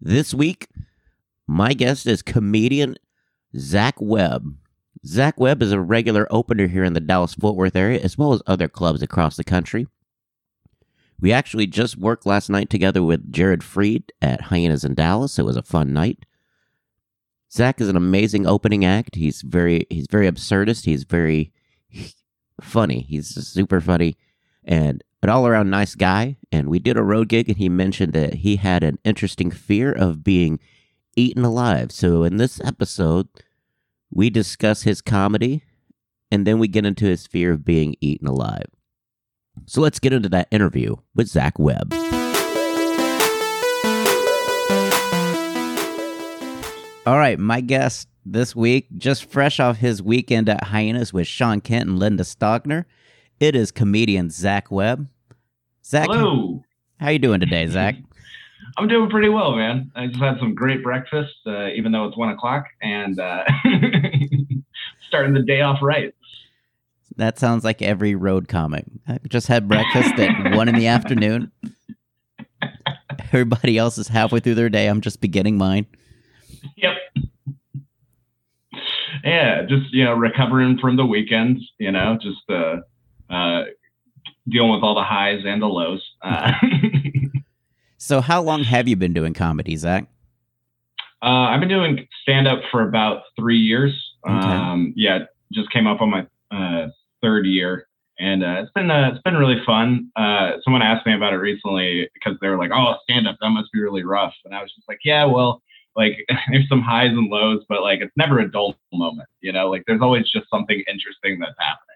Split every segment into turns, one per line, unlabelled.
This week, my guest is comedian Zac Webb. Zac Webb is a regular opener here in the Dallas Fort Worth area, as well as other clubs across the country. We actually just worked last night together with Jared Freed at Hyenas in Dallas. It was a fun night. Zac is an amazing opening act. He's very he's very absurdist. He's very funny. He's super funny and an all around nice guy. And we did a road gig, and he mentioned that he had an interesting fear of being eaten alive. So in this episode, we discuss his comedy, and then we get into his fear of being eaten alive. So let's get into that interview with Zac Webb. All right, my guest this week, just fresh off his weekend at Hyenas with Sean Kent and Linda Stogner, it is comedian Zac Webb. Zac,
Hello.
how you doing today, Zac?
I'm doing pretty well, man. I just had some great breakfast, uh, even though it's one o'clock, and uh, starting the day off right.
That sounds like every road comic. I just had breakfast at one in the afternoon. Everybody else is halfway through their day. I'm just beginning mine.
Yep. Yeah, just you know, recovering from the weekend. You know, just uh, uh, dealing with all the highs and the lows. Uh,
So, how long have you been doing comedy, Zac?
uh, I've been doing stand up for about three years.
Okay.
Um, yeah, just came up on my uh, third year, and uh, it's been uh, it's been really fun. Uh, someone asked me about it recently because they were like, "Oh, stand up, that must be really rough," and I was just like, "Yeah, well." Like there's some highs and lows, but like it's never a dull moment, you know. Like there's always just something interesting that's happening,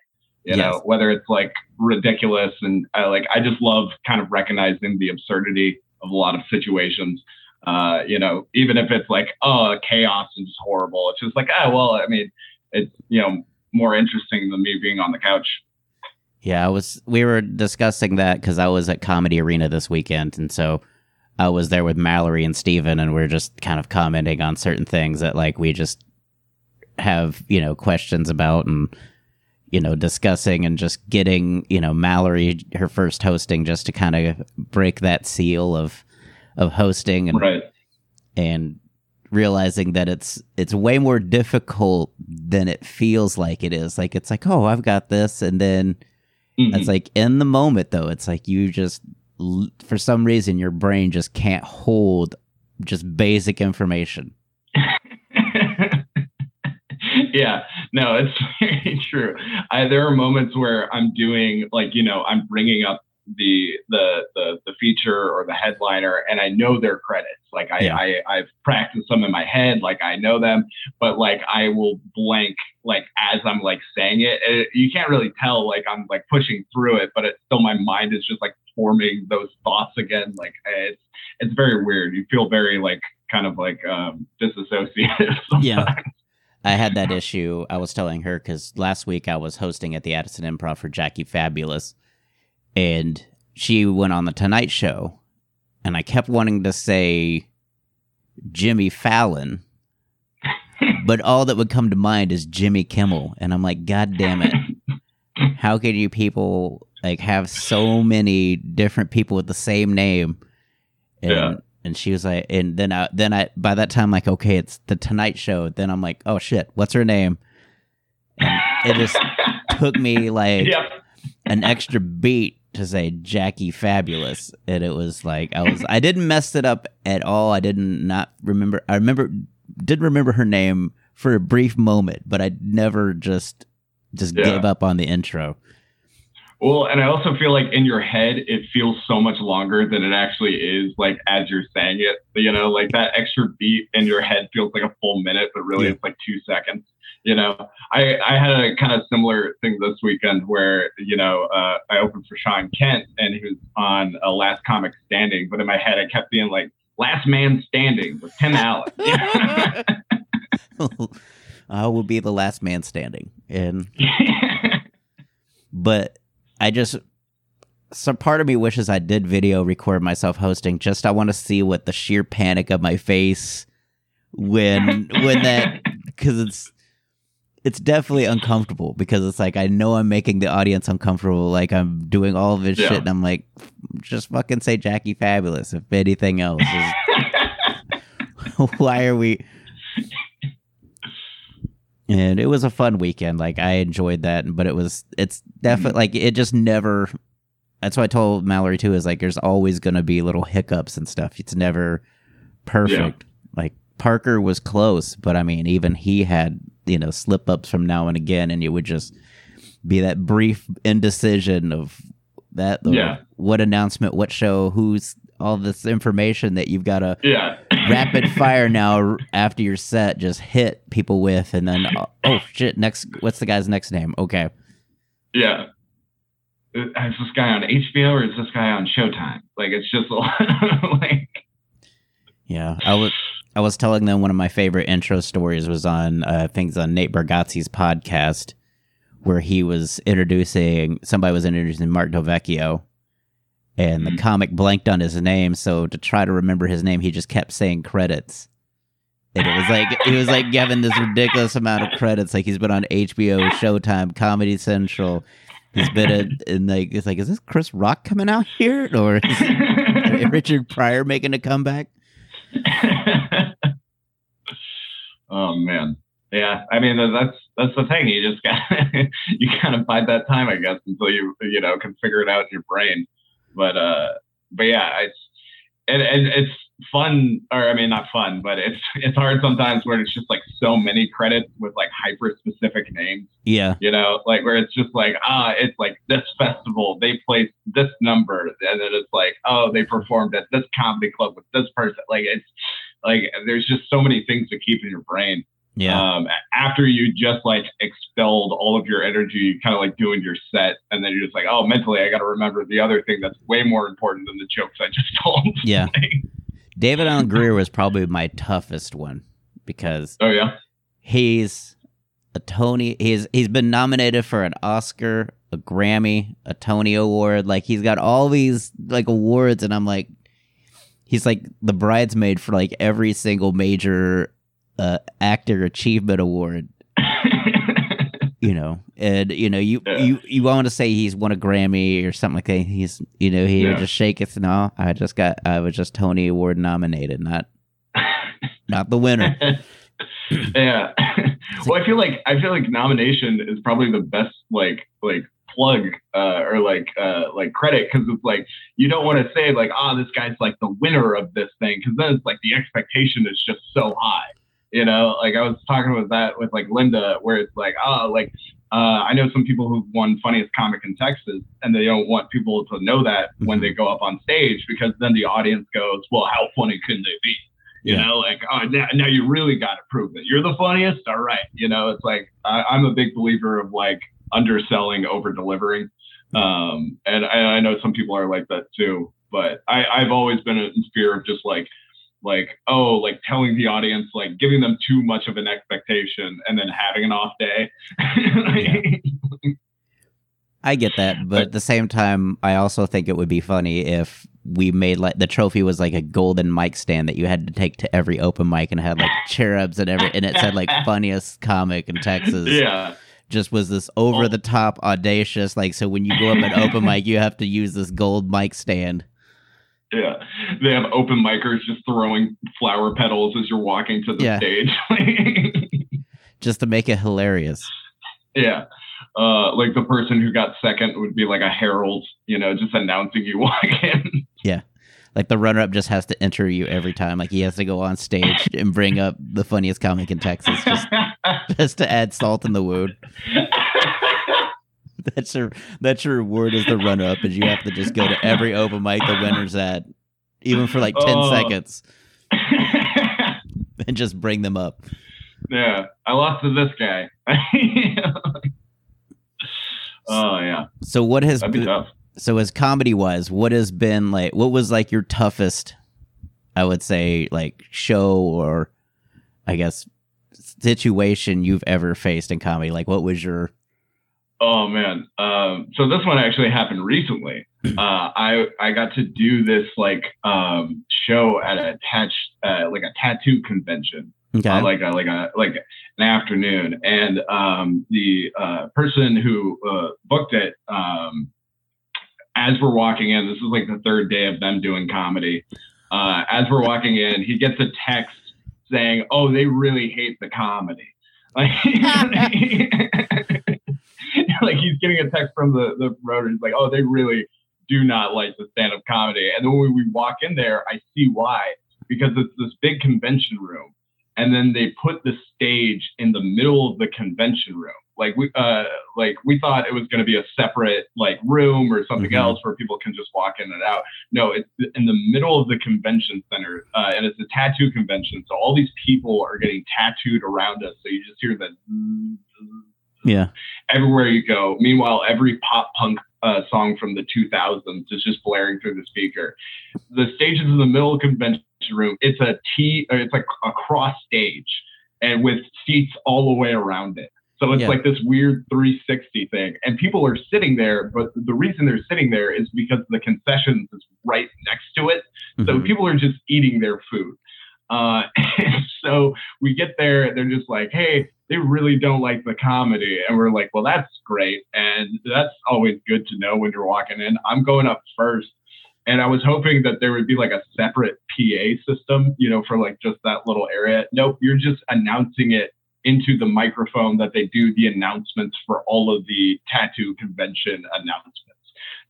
you know. Whether it's like ridiculous and I like I just love kind of recognizing the absurdity of a lot of situations. Uh, you know, even if it's like, oh, chaos and just horrible, it's just like, ah, well, I mean, it's, you know, more interesting than me being on the couch.
Yeah, I was. We were discussing that because I was at Comedy Arena this weekend, and so I was there with Mallory and Steven, and we are just kind of commenting on certain things that like we just have you know questions about and you know discussing and just getting you know Mallory her first hosting just to kind of break that seal of of hosting and
Right.
and realizing that it's it's way more difficult than it feels like it is like it's like oh I've got this and then
Mhm.
it's like in the moment though, it's like you just for some reason your brain just can't hold just basic information.
yeah, no, it's very true. I, there are moments where I'm doing like you know I'm bringing up the the the the feature or the headliner, and I know their credits. Like I,
Yeah.
I I've practiced them in my head, like I know them, but like I will blank like as I'm like saying it. it you can't really tell like I'm like pushing through it, but it's still my mind is just like forming those thoughts again. Like it's it's very weird. You feel very like kind of like um disassociative.
Yeah. I had that mm-hmm. issue. I was telling her because last week I was hosting at the Addison Improv for Jackie Fabulous, and she went on the Tonight Show, and I kept wanting to say Jimmy Fallon, but all that would come to mind is Jimmy Kimmel, and I'm like, God damn it! How can you people like have so many different people with the same name? And,
Yeah.
And she was like, and then I, then I, by that time, like, okay, it's the Tonight Show. Then I'm like, oh shit, what's her name? And it just took me like
Yep.
an extra beat to say Jackie Fabulous, and it was like I was, I didn't mess it up at all. I didn't not remember. I remember, did remember her name for a brief moment, but I never just just
Yeah.
gave up on the intro.
Well, and I also feel like in your head, it feels so much longer than it actually is, like as you're saying it. You know, like that extra beat in your head feels like a full minute, but really
Yeah.
it's like two seconds. You know, I, I had a kind of similar thing this weekend where, you know, uh, I opened for Sean Kent and he was on a last comic standing, but in my head, I kept being like, last man standing with Tim Allen.
I will be the last man standing. And but I just some part of me wishes I did video record myself hosting. Just I want to see what the sheer panic of my face when when that because it's it's definitely uncomfortable because it's like I know I'm making the audience uncomfortable. Like I'm doing all of this
Yeah.
shit, and I'm like, just fucking say Jackie Fabulous. If anything else, is, why are we? And it was a fun weekend. Like I enjoyed that, but it was it's definitely mm-hmm. like it just never. That's what I told Mallory too. Is like there's always going to be little hiccups and stuff. It's never perfect. Like Parker was close, but I mean, even he had you know slip ups from now and again, and it would just be that brief indecision of that.
Yeah.
What announcement? What show? Who's all this information that you've got to
yeah.
rapid fire now after your set just hit people with, and then oh, oh shit, next what's the guy's next name? Okay,
Yeah. Uh, Is this guy on HBO or is this guy on Showtime? Like it's just a lot of like
yeah, I was. I was telling them one of my favorite intro stories was on uh, things on Nate Bargatze's podcast, where he was introducing somebody was introducing Mark Dovecchio, and the
Mhm.
comic blanked on his name. So to try to remember his name, he just kept saying credits, and it was like he was like given this ridiculous amount of credits. Like he's been on HBO, Showtime, Comedy Central. He's been in, in like it's like is this Chris Rock coming out here or is Richard Pryor making a comeback?
oh man. Yeah, I mean that's that's the thing. You just got you kind of bide that time, I guess, until you you know can figure it out in your brain. But uh, but yeah, it's it, it, it's fun, or I mean not fun, but it's it's hard sometimes where it's just like so many credits with like hyper specific names.
Yeah,
you know, like where it's just like, ah, it's like this festival, they played this number, and then it's like, oh, they performed at this comedy club with this person. Like it's like there's just so many things to keep in your brain.
Yeah.
Um, after you just like expelled all of your energy, kind of like doing your set, and then you're just like, oh, mentally, I got to remember the other thing that's way more important than the jokes I just told.
Yeah. David Alan Grier was probably my toughest one because
oh yeah.
he's a Tony. He's he's been nominated for an Oscar, a Grammy, a Tony Award. Like he's got all these like awards, and I'm like, he's like the bridesmaid for like every single major uh, actor achievement award. You know, and you know, you
Yeah.
you you want to say he's won a Grammy or something like that. He's you know he
Yeah.
just shake it. No, I just got I was just Tony Award nominated, not not the winner.
yeah. well, I feel like I feel like nomination is probably the best like like plug uh, or like uh, like credit because it's like you don't want to say like ah this guy's like the winner of this thing because then it's like the expectation is just so high. You know, like I was talking with that with like Linda, where it's like, oh, like uh, I know some people who've won funniest comic in Texas, and they don't want people to know that when they go up on stage because then the audience goes, well, how funny can they be? You
Yeah.
know, like, oh, now, now you really got to prove it. You're the funniest. All right. You know, it's like, I, I'm a big believer of like underselling, over delivering. Um, and I, I know some people are like that too, but I, I've always been in fear of just like, like, oh, like telling the audience, like giving them too much of an expectation and then having an off day.
I get that, but at the same time, I also think it would be funny if we made like the trophy was like a golden mic stand that you had to take to every open mic and had like cherubs and every and it said like funniest comic in Texas.
yeah.
Just was this over oh. the top audacious like so when you go up at open mic you have to use this gold mic stand.
Yeah. They have open micers just throwing flower petals as you're walking to the
Yeah.
stage.
Just to make it hilarious.
Yeah. Uh, like the person who got second would be like a herald, you know, just announcing you walk in. Yeah.
Like the runner up just has to enter you every time. Like he has to go on stage and bring up the funniest comic in Texas just just to add salt in the wound. That's your that's your reward as the runner up is you have to just go to every open mic the winner's at, even for like ten
Oh.
seconds, and just bring them up.
yeah. I lost to this guy. oh yeah.
So what has
That'd be
been,
tough.
so as comedy wise, what has been like what was like your toughest I would say like show or I guess situation you've ever faced in comedy? Like what was your
Oh man. Um, so this one actually happened recently. Uh, I I got to do this like um, show at a attached uh, like a tattoo convention.
Okay.
Uh, like a, like a like an afternoon, and um, the uh, person who uh, booked it, um, as we're walking in, this is like the third day of them doing comedy. Uh, as we're walking in, he gets a text saying, "Oh, they really hate the comedy." Like, like he's getting a text from the the promoter. He's like, "Oh, they really do not like the stand up comedy." And then when we walk in there, I see why because it's this big convention room, and then they put the stage in the middle of the convention room. Like we uh like we thought it was going to be a separate like room or something
Mhm.
else where people can just walk in and out. No, it's in the middle of the convention center, uh, and it's a tattoo convention. So all these people are getting tattooed around us. So you just hear the
Yeah.
everywhere you go. Meanwhile, every pop punk uh, song from the 2000s is just blaring through the speaker. The stage is in the middle of the convention room. It's a T, or it's like a cross stage, and with seats all the way around it. So it's
Yeah.
like this weird 360 thing, and people are sitting there. But the reason they're sitting there is because the concessions is right next to it. So
Mhm.
people are just eating their food. Uh, so we get there, they're just like, hey, they really don't like the comedy. And we're like, well, that's great. And that's always good to know when you're walking in. I'm going up first. And I was hoping that there would be like a separate PA system, you know, for like just that little area. Nope, you're just announcing it into the microphone that they do the announcements for all of the tattoo convention announcements.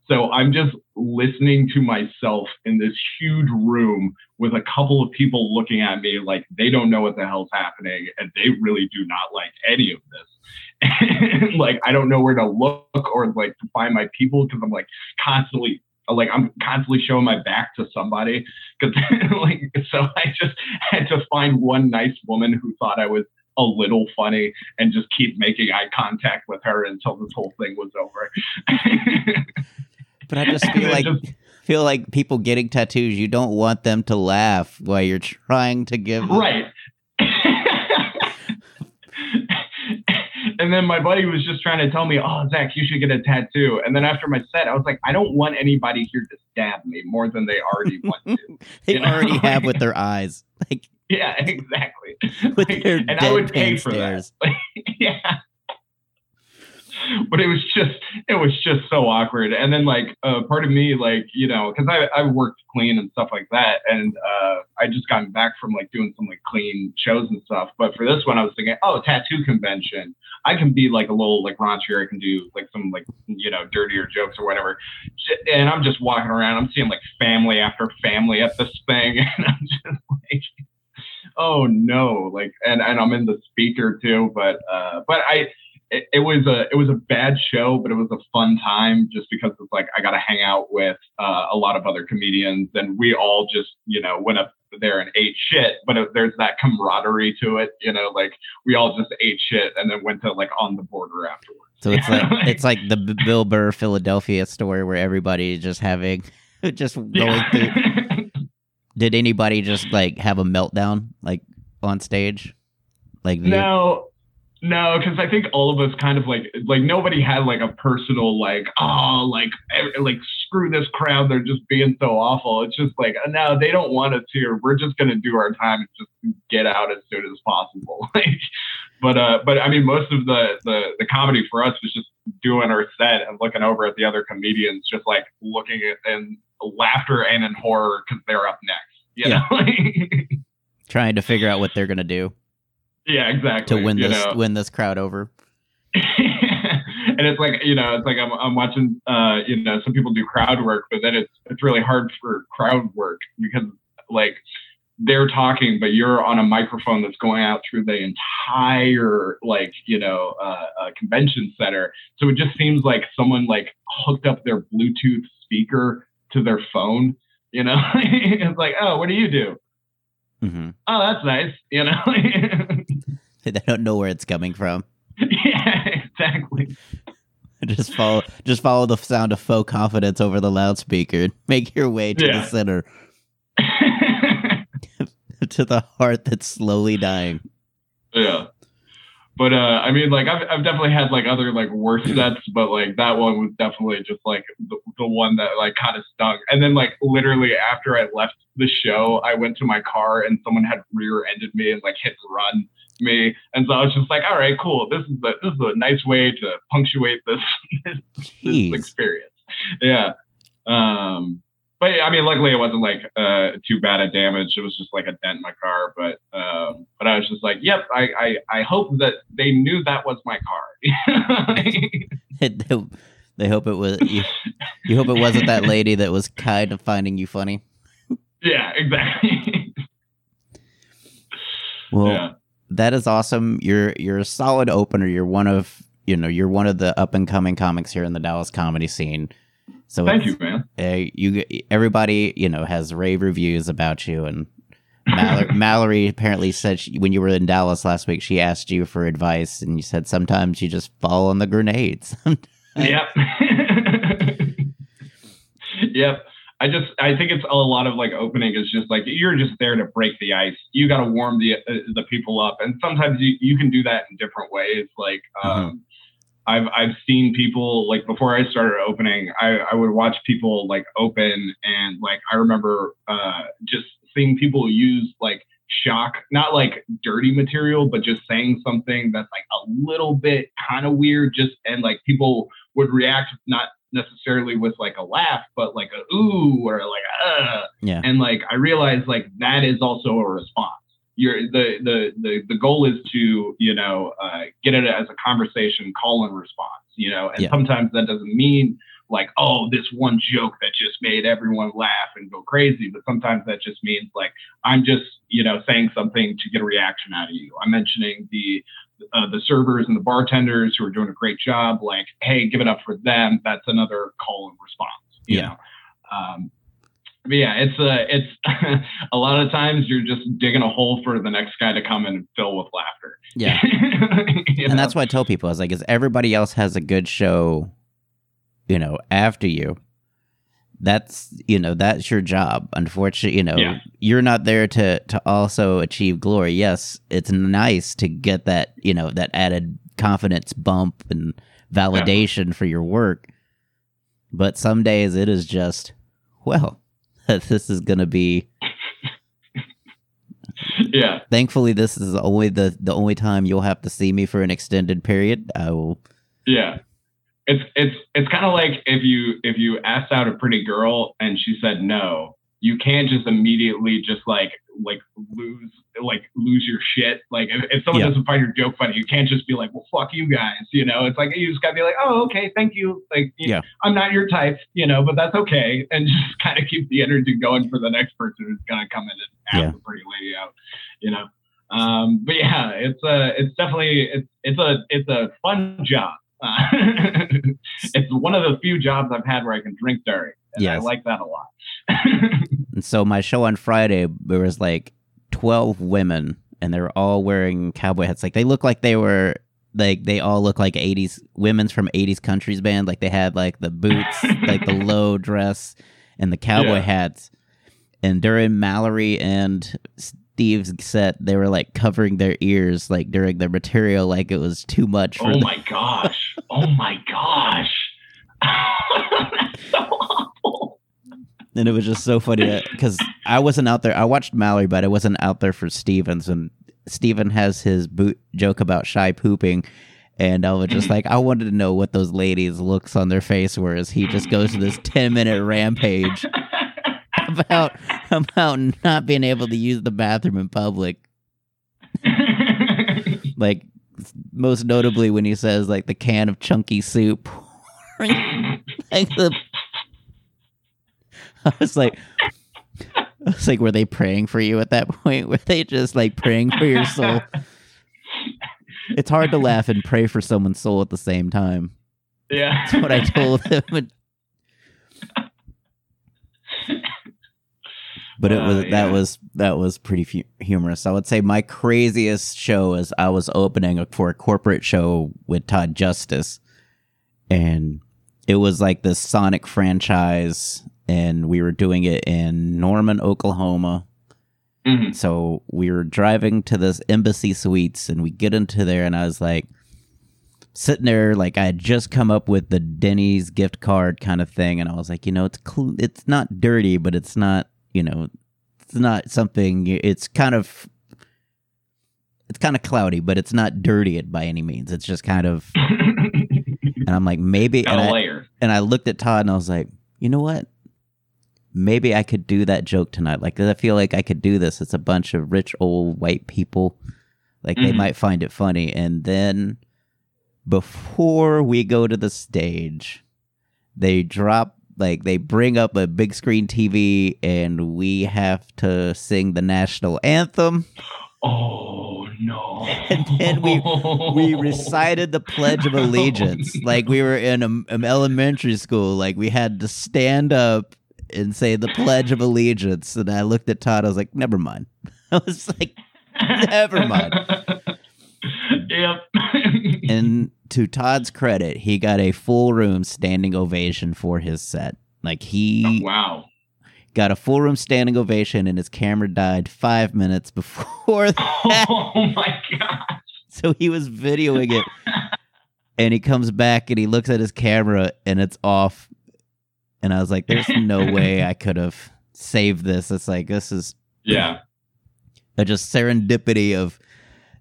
So I'm just listening to myself in this huge room with a couple of people looking at me like they don't know what the hell's happening and they really do not like any of this. And like I don't know where to look or like to find my people because I'm like constantly like I'm constantly showing my back to somebody because like so I just had to find one nice woman who thought I was a little funny and just keep making eye contact with her until this whole thing was over.
But I just feel like feel like people getting tattoos, you don't want them to laugh while you're trying to give
right. and then my buddy was just trying to tell me, "Oh, Zac, you should get a tattoo." And then after my set, I was like, "I don't want anybody here to stab me more than they already want to."
they
you know?
already have with their eyes. Like
yeah, exactly.
with
Like,
their
and I would pay for that. yeah. But it was just, it was just so awkward. And then like, uh, part of me, like, you know, cause I, I worked clean and stuff like that. And, uh, I just gotten back from like doing some like clean shows and stuff. But for this one, I was thinking, oh, tattoo convention. I can be like a little like raunchier. I can do like some like, you know, dirtier jokes or whatever. And I'm just walking around. I'm seeing like family after family at this thing. And I'm just like, oh no like and, and i'm in the speaker too but uh but i it, it was a it was a bad show but it was a fun time just because it's like i got to hang out with uh, a lot of other comedians and we all just you know went up there and ate shit but it, there's that camaraderie to it you know like we all just ate shit and then went to like on the border afterwards
So it's like it's like the Bill Burr Philadelphia story where everybody just having just going
yeah.
through. Did anybody just like have a meltdown like on stage? Like the,
No, no, because I think all of us kind of like like nobody had like a personal like oh like like screw this crowd they're just being so awful. It's just like no they don't want us here. We're just gonna do our time and just get out as soon as possible. Like, but uh, but I mean most of the the the comedy for us was just doing our set and looking over at the other comedians, just like looking at in laughter and in horror because they're up next. You
Yeah.
know?
trying to figure out what they're gonna do
yeah, exactly.
to win
you
this
know?
win this crowd over.
and it's like you know it's like I'm, I'm watching uh you know some people do crowd work but then it's it's really hard for crowd work because like they're talking but you're on a microphone that's going out through the entire like you know uh, uh convention center so it just seems like someone like hooked up their bluetooth speaker to their phone you know it's like oh what do you do
hmm
oh that's nice you know
They don't know where it's coming from.
yeah exactly
Just follow just follow the sound of faux confidence over the loudspeaker. Make your way to
Yeah.
the center. to the heart that's slowly dying.
Yeah. But uh, I mean, like I've I've definitely had like other like worse sets, but like that one was definitely just like the, the one that like kind of stung. And then like literally after I left the show, I went to my car and someone had rear-ended me and like hit and run me, and so I was just like, all right, cool. This is a this is a nice way to punctuate this this, this experience. Yeah. Um. But yeah, I mean, luckily it wasn't like uh, too bad a damage. It was just like a dent in my car. But um, but I was just like, yep. I, I I hope that they knew that was my car.
they, they hope it was you, you hope it wasn't that lady that was kind of finding you funny.
yeah, exactly.
Well,
yeah.
that is awesome. You're you're a solid opener. You're one of you know you're one of the up and coming comics here in the Dallas comedy scene. So
Thank you, man.
uh, you everybody you know has rave reviews about you and Mallory, Mallory apparently said she, when you were in Dallas last week she asked you for advice and you said sometimes you just fall on the grenades
Yep. yep. I just I think it's a lot of like opening is just like you're just there to break the ice. You got to warm the uh, the people up, and sometimes you, you can do that in different ways. Like um, I've I've seen people like before I started opening, I I would watch people like open, and like I remember uh, just seeing people use like shock, not like dirty material, but just saying something that's like a little bit kind of weird, just and like people would react not necessarily with like a laugh, but like a ooh or like uh
yeah
and like I realized like that is also a response. You're the the the the goal is to you know uh, get it as a conversation, call and response. You know, and
Yeah.
sometimes that doesn't mean like oh this one joke that just made everyone laugh and go crazy, but sometimes that just means like I'm just you know saying something to get a reaction out of you. I'm mentioning the uh, the servers and the bartenders who are doing a great job. Like hey, give it up for them. That's another call and response. You
Yeah.
know. Um, but yeah, it's uh, it's a lot of times you're just digging a hole for the next guy to come and fill with laughter.
yeah and
know?
that's what I tell people. is like, is everybody else has a good show, you know, after you. That's you know that's your job. Unfortunately, you know
Yeah.
you're not there to to also achieve glory. Yes, it's nice to get that you know that added confidence bump and validation for your work, but some days it is just well, this is gonna be.
yeah,
Thankfully, this is only the the only time you'll have to see me for an extended period. I will.
yeah. It's it's it's kind of like if you if you asked out a pretty girl and she said no, you can't just immediately just like like lose like lose your shit. Like if, if someone
Yeah.
doesn't find your joke funny, you can't just be like, well, fuck you guys. You know, it's like you just gotta be like, oh, okay, thank you. Like, you-
Yeah.
I'm not your type, you know, but that's okay, and just kind of keep the energy going for the next person who's gonna come in and ask
Yeah.
the pretty lady out. You know. Um, but yeah, it's a, it's definitely, it's, it's a, it's a fun job. Uh, it's one of the few jobs I've had where I can drink during. And I like that a lot.
And so my show on Friday, there was like twelve women, and they were all wearing cowboy hats. Like they look like they were like they all look like eighties women's from eighties countries band. Like they had like the boots, like the low dress, and the cowboy
Yeah.
hats. And during Mallory and Steve's set, they were like covering their ears, like during their material, like it was too much for
oh
them.
my gosh. Oh my gosh. That's so awful.
and it was just so funny because I wasn't out there. I watched Mallory, but I wasn't out there for Stevens. And Steven has his boot joke about shy pooping, and I was just like, I wanted to know what those ladies' looks on their face were as he just goes to this ten minute rampage about about not being able to use the bathroom in public. Like most notably when he says like the can of chunky soup. like the I was like I was like, were they praying for you at that point? Were they just like praying for your soul? It's hard to laugh and pray for someone's soul at the same time.
yeah.
That's what I told him. But it was
Uh,
that was that was pretty fu- humorous. I would say my craziest show is I was opening for a corporate show with Todd Justice, and it was like the Sonic franchise, and we were doing it in Norman, Oklahoma,
Mhm.
So we were driving to this embassy suites and we get into there and I was like sitting there like I had just come up with the Denny's gift card kind of thing and I was like, you know, it's cl- it's not dirty, but it's not, you know, it's not something it's kind of it's kind of cloudy, but it's not dirty by any means. It's just kind of and I'm like maybe and
a
I, and I looked at Todd and I was like, you know what? Maybe I could do that joke tonight. Like, I feel like I could do this. It's a bunch of rich old white people. Like, they
Mhm.
might find it funny. And then before we go to the stage, they drop, like, they bring up a big screen TV and we have to sing the national anthem.
Oh no!
And then we- we recited the pledge of allegiance like we were in a, an elementary school like we had to stand up and say the pledge of allegiance and i looked at todd i was like never mind i was like Never mind.
yep.
and to todd's credit he got a full room standing ovation for his set like he oh,
wow.
got a full room standing ovation and his camera died five minutes before that
Oh my god.
So he was videoing it and he comes back and he looks at his camera and it's off. And I was like, there's no way I could have saved this. It's like, this is
Yeah.
a just serendipity of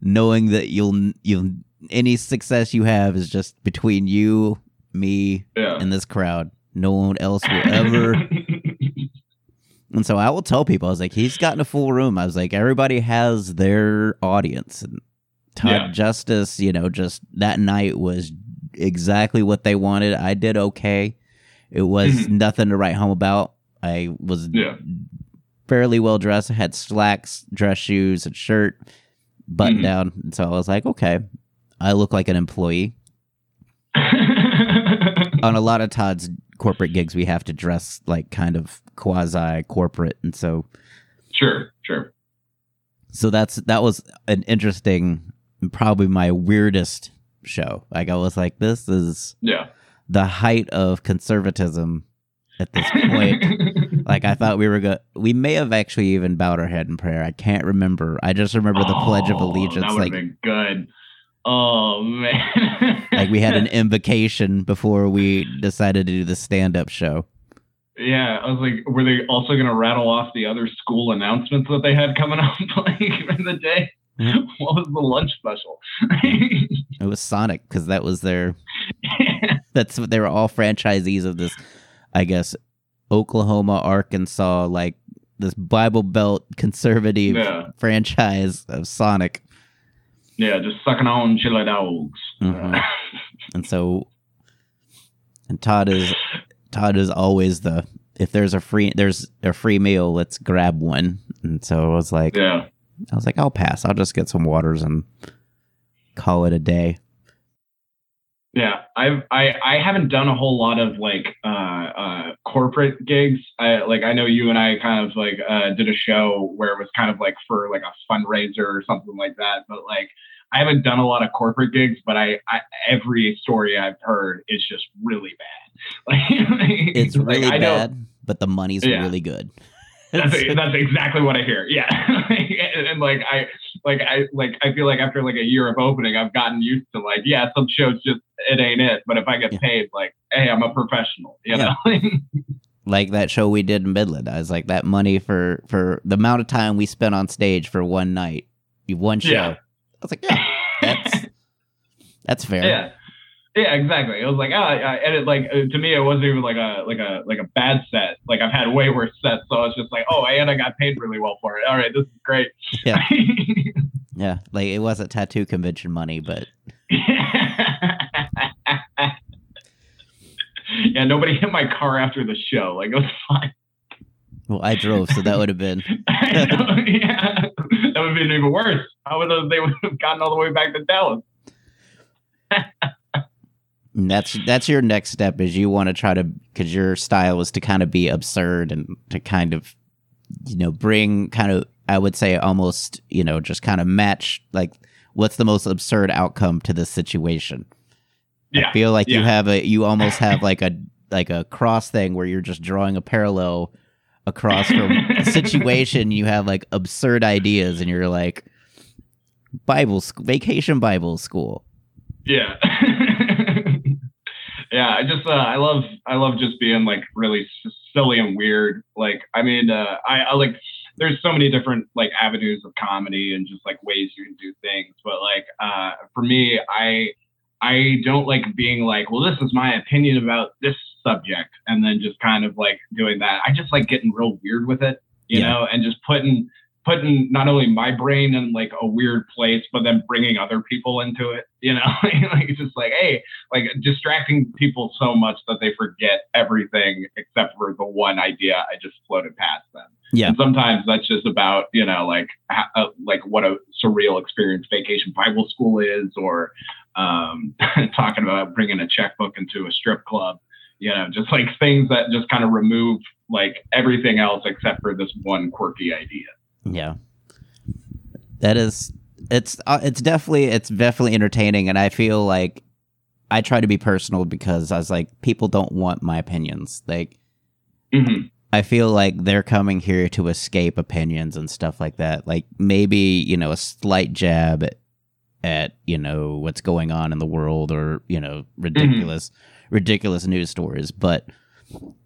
knowing that you'll, you'll, any success you have is just between you, me,
Yeah.
and this crowd. No one else will ever. and so I will tell people, I was like, he's gotten a full room. I was like, everybody has their audience. And Todd
Yeah.
Justice, you know, just that night was exactly what they wanted. I did okay. It was
Mhm.
nothing to write home about. I was
Yeah.
fairly well dressed. I had slacks, dress shoes, and shirt, button
Mhm.
down. And so I was like, okay, I look like an employee. On a lot of Todd's corporate gigs, we have to dress like kind of quasi corporate. And so
sure. Sure.
so that's that was an interesting probably my weirdest show like i was like this is
Yeah.
the height of conservatism at this point like i thought we were go we may have actually even bowed our head in prayer i can't remember i just remember the pledge of
Oh,
allegiance
That would
like
been good. Oh man.
like we had an invocation before we decided to do the stand-up show
Yeah, I was like, were they also going to rattle off the other school announcements that they had coming up like in the day?
Mhm.
What was the lunch special?
it was sonic because that was their that's what they were all franchisees of this i guess oklahoma arkansas like this bible belt conservative
Yeah.
franchise of sonic
yeah, just sucking on chili dogs.
Mhm. and so and todd is todd is always the if there's a free there's a free meal let's grab one and so i was like
yeah.
i was like i'll pass i'll just get some waters and call it a day
Yeah, I've I I haven't done a whole lot of like uh uh corporate gigs. I like I know you and I kind of like uh did a show where it was kind of like for like a fundraiser or something like that. But like I haven't done a lot of corporate gigs, but I, I every story I've heard is just really bad. Like
it's really
I know-
bad but the money's
Yeah.
really good
That's, that's exactly what I hear. Yeah, and, and, like I like I like I feel like after like a year of opening, I've gotten used to like yeah, some shows just it ain't it. But if I get
Yeah.
paid, like hey, I'm a professional. You
Yeah.
know.
like that show we did in Midland. I was like, that money for for the amount of time we spent on stage for one night, one show.
Yeah.
I was like, yeah, that's that's fair.
yeah. Yeah, exactly. It was like, ah, I, and it like to me, it wasn't even like a like a like a bad set. Like I've had way worse sets, so it's just like, oh, and I got paid really well for it. All right, this is great.
Yeah. Yeah, like it wasn't tattoo convention money, but
yeah, nobody hit my car after the show. Like it was fine.
well, I drove, so that would have been
know, yeah, that would have been even worse. How would they would have gotten all the way back to Dallas?
And that's that's your next step is you want to try to because your style is to kind of be absurd and to kind of you know bring kind of I would say almost you know just kind of match like what's the most absurd outcome to this situation.
Yeah,
I feel like you have a you almost have like a like a cross thing where you're just drawing a parallel across from a situation you have like absurd ideas and you're like Bible school, vacation Bible school.
Yeah. yeah, I just uh, I love I love just being like really silly and weird. Like I mean, uh, I, I like there's so many different like avenues of comedy and just like ways you can do things. But like uh, for me, I I don't like being like, well, this is my opinion about this subject, and then just kind of like doing that. I just like getting real weird with it, you
Yeah.
know, and just putting putting not only my brain in like a weird place, but then bringing other people into it, you know, like it's just like, hey, like distracting people so much that they forget everything except for the one idea I just floated past them.
Yeah.
And sometimes that's just about, you know, like, uh, like what a surreal experience vacation Bible school is, or um, talking about bringing a checkbook into a strip club, you know, just like things that just kind of remove like everything else except for this one quirky idea.
Yeah. That is it's uh, it's definitely it's definitely entertaining and I feel like I try to be personal because I was like people don't want my opinions. Like
hmm
I feel like they're coming here to escape opinions and stuff like that. Like maybe, you know, a slight jab at, at you know, what's going on in the world or, you know, ridiculous ridiculous news stories, but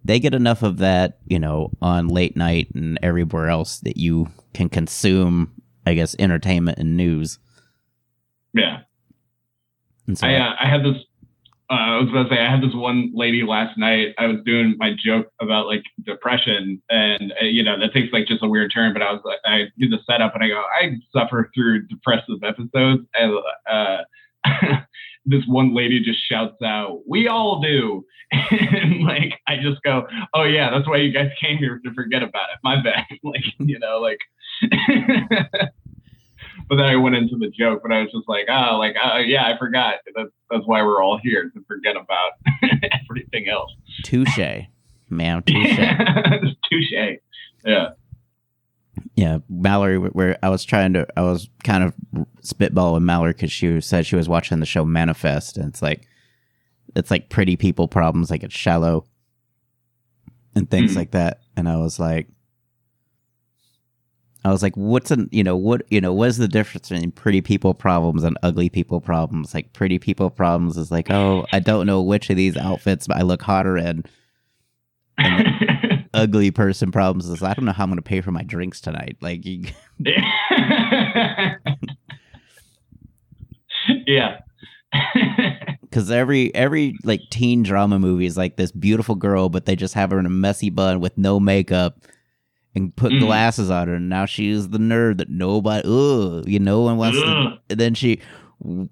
they get enough of that, you know, on late night and everywhere else that you can consume, I guess, entertainment and news.
Yeah.
And so
I, uh, I had this. Uh, I was gonna say I had this one lady last night. I was doing my joke about like depression, and uh, you know that takes like just a weird turn. But I was like, I do the setup, and I go, I suffer through depressive episodes, and uh, this one lady just shouts out, "We all do," and like I just go, "Oh yeah, that's why you guys came here to forget about it." My bad, like you know, like. But then I went into the joke, but I was just like, oh, like, oh, yeah, I forgot. That's, that's why we're all here to forget about everything else.
touche. Ma'am, touche.
Touche. Yeah.
Yeah, Mallory. Where I was trying to, I was kind of spitballing Mallory because she said she was watching the show Manifest, and it's like, it's like pretty people problems, like it's shallow, and things
Mhm.
like that. And I was like, I was like, what's an, you know, what, you know, what is the difference between pretty people problems and ugly people problems? Like pretty people problems is like, oh, I don't know which of these outfits I look hotter in. Ugly person problems is I don't know how I'm going to pay for my drinks tonight. Like, you,
yeah.
because every every like teen drama movie is like this beautiful girl, but they just have her in a messy bun with no makeup and put
Mhm.
glasses on her, and now she's the nerd that nobody, ugh, you know, one wants to. And then she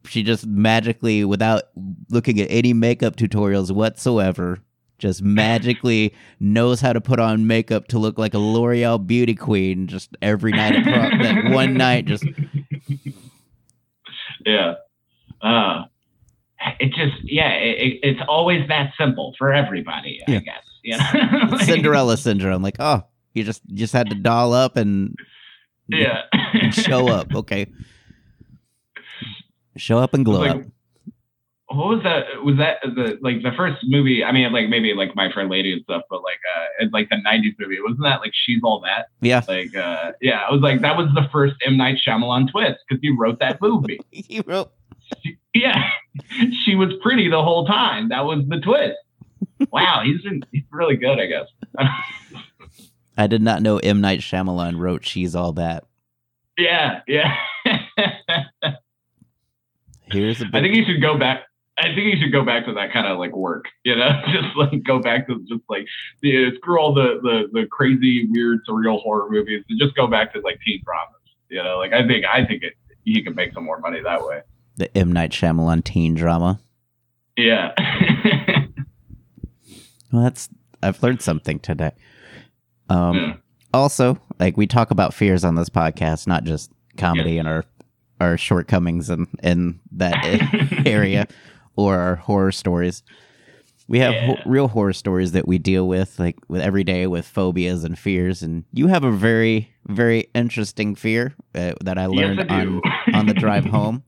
she just magically, without looking at any makeup tutorials whatsoever, just magically knows how to put on makeup to look like a L'Oreal beauty queen. Just every night prom, that one night, just
yeah. Uh, it just, yeah, it, it- it's always that simple for everybody, I
Yeah.
guess. You know? Like,
Cinderella syndrome. Like, oh, you just you just had to doll up and
Yeah.
and show up. Okay. Show up and glow
Like,
up.
what was that? Was that the like the first movie? I mean, like maybe like My Fair Lady and stuff, but like uh, it's like the '90s movie. Wasn't that like She's All That?
Yeah.
Like, uh, yeah, I was like that was the first M Night Shyamalan twist because he wrote that movie.
He wrote
yeah, she was pretty the whole time. That was the twist. Wow, he's he's really good, I guess.
I did not know M. Night Shyamalan wrote She's All That.
yeah, yeah.
Here's a
I think he should go back. I think he should go back to that kind of like work, you know, just like go back to just like yeah, uh, screw all the, the the crazy, weird, surreal horror movies and just go back to like teen dramas, you know. Like I think I think it, he could make some more money that way.
the M. Night Shyamalan teen drama.
Yeah,
Well, that's I've learned something today. Um
Yeah.
also, like we talk about fears on this podcast, not just comedy and our our shortcomings in in that area or our horror stories. We have ho- real horror stories that we deal with, like with every day with phobias and fears. And you have a very, very interesting fear uh, that I
Yes,
learned
I
on on the drive home.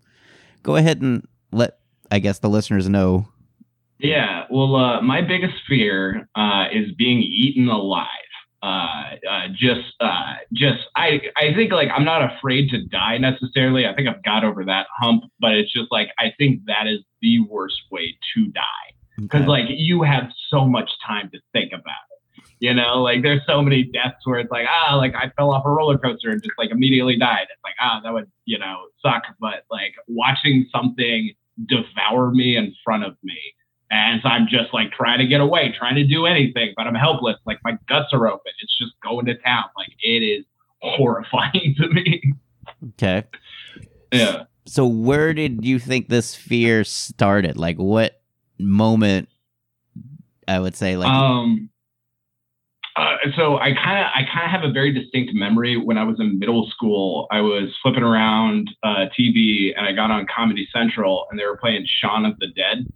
Go ahead and let, I guess, the listeners know.
Yeah, well, uh, my biggest fear uh, is being eaten alive. Uh, uh, just, uh, just, I, I think like I'm not afraid to die necessarily. I think I've got over that hump, but it's just like I think that is the worst way to die because
Okay.
like you have so much time to think about it. You know, like there's so many deaths where it's like, ah, like I fell off a roller coaster and just like immediately died. It's like, ah, that would, you know, suck. But like watching something devour me in front of me as I'm just like trying to get away, trying to do anything, but I'm helpless. Like my guts are open. It's just going to town. Like it is horrifying to me.
okay.
yeah.
So where did you think this fear started? Like what moment I would say like
um uh, so I kind of I kind of have a very distinct memory when I was in middle school. I was flipping around uh, TV and I got on Comedy Central and they were playing Shaun of the Dead.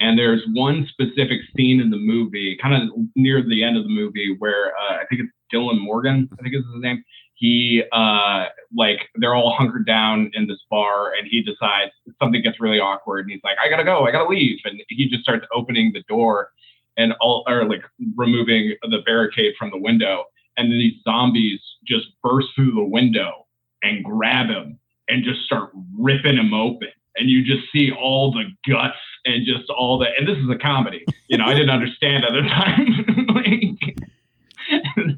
And there's one specific scene in the movie, kind of near the end of the movie, where uh, I think it's Dylan Moran, I think is his name. He uh, like they're all hunkered down in this bar, and he decides something gets really awkward, and he's like, "I gotta go, I gotta leave," and he just starts opening the door and all or like removing the barricade from the window, and then these zombies just burst through the window and grab him and just start ripping him open. And you just see all the guts and just all the and this is a comedy. You know, I didn't understand at the time. like,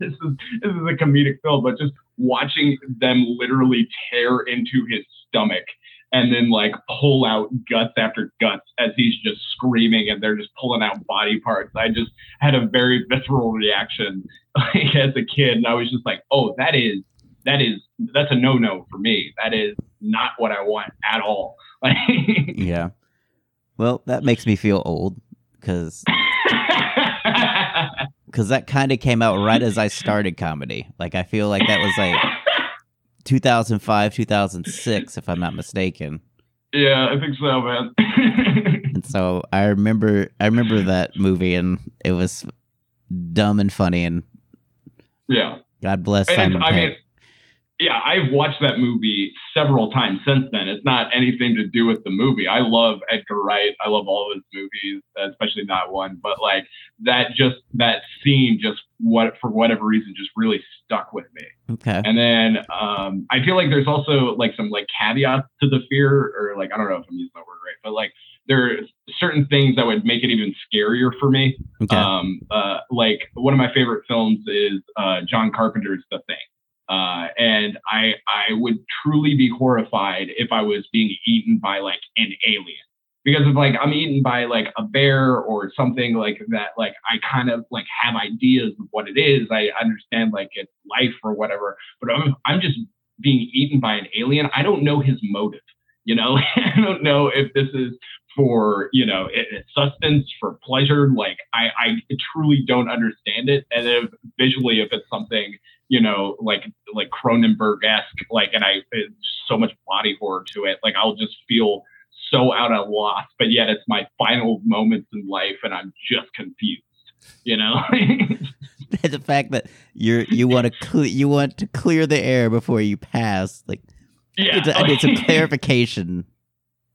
this is this is a comedic film, but just watching them literally tear into his stomach and then like pull out guts after guts as he's just screaming and they're just pulling out body parts. I just had a very visceral reaction like, as a kid, and I was just like, "Oh, that is that is that's a no no for me. That is not what I want at all."
Yeah. Well, that makes me feel old cuz cuz that kind of came out right as I started comedy. Like I feel like that was like 2005, 2006 if I'm not mistaken.
yeah, I think so, man.
And so I remember I remember that movie and it was dumb and funny and
yeah.
God bless
And
Simon
I
Pegg.
mean, yeah, I've watched that movie several times since then. It's not anything to do with the movie. I love Edgar Wright. I love all of his movies, especially that one. But like that, just that scene, just what for whatever reason, just really stuck with me.
okay.
And then um, I feel like there's also like some like caveats to the fear, or like I don't know if I'm using that word right, but like there are certain things that would make it even scarier for me.
Okay.
Um, uh, like one of my favorite films is uh, John Carpenter's The Thing. Uh, and I I would truly be horrified if I was being eaten by like an alien. Because if like I'm eaten by like a bear or something like that, like I kind of like have ideas of what it is. I understand like it's life or whatever, but I'm I'm just being eaten by an alien. I don't know his motive. You know, I don't know if this is for you know it, sustenance for pleasure. Like I I truly don't understand it. And if visually, if it's something you know like like Cronenberg esque, like and I it's so much body horror to it, like I'll just feel so out of loss. But yet it's my final moments in life, and I'm just confused. You know.
the fact that you're you want to you want to clear the air before you pass like
yeah.
it's, a, it's a clarification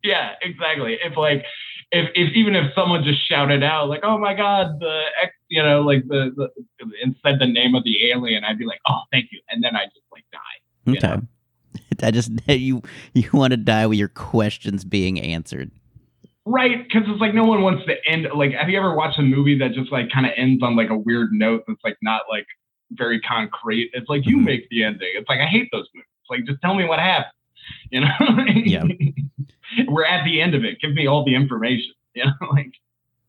Yeah, exactly. If like if, if even if someone just shouted out like, "Oh my God, the X," you know, like the, the and said the name of the alien, I'd be like, "Oh, thank you," and then I just like die.
okay
Yeah.
i just you you want to die with your questions being answered
Right, because it's like no one wants to end. Like, have you ever watched a movie that just like kind of ends on like a weird note that's like not like very concrete? It's like you
Mhm.
make the ending. It's like I hate those movies. It's like just tell me what happened. You know?
Yeah.
We're at the end of it. Give me all the information. You know, like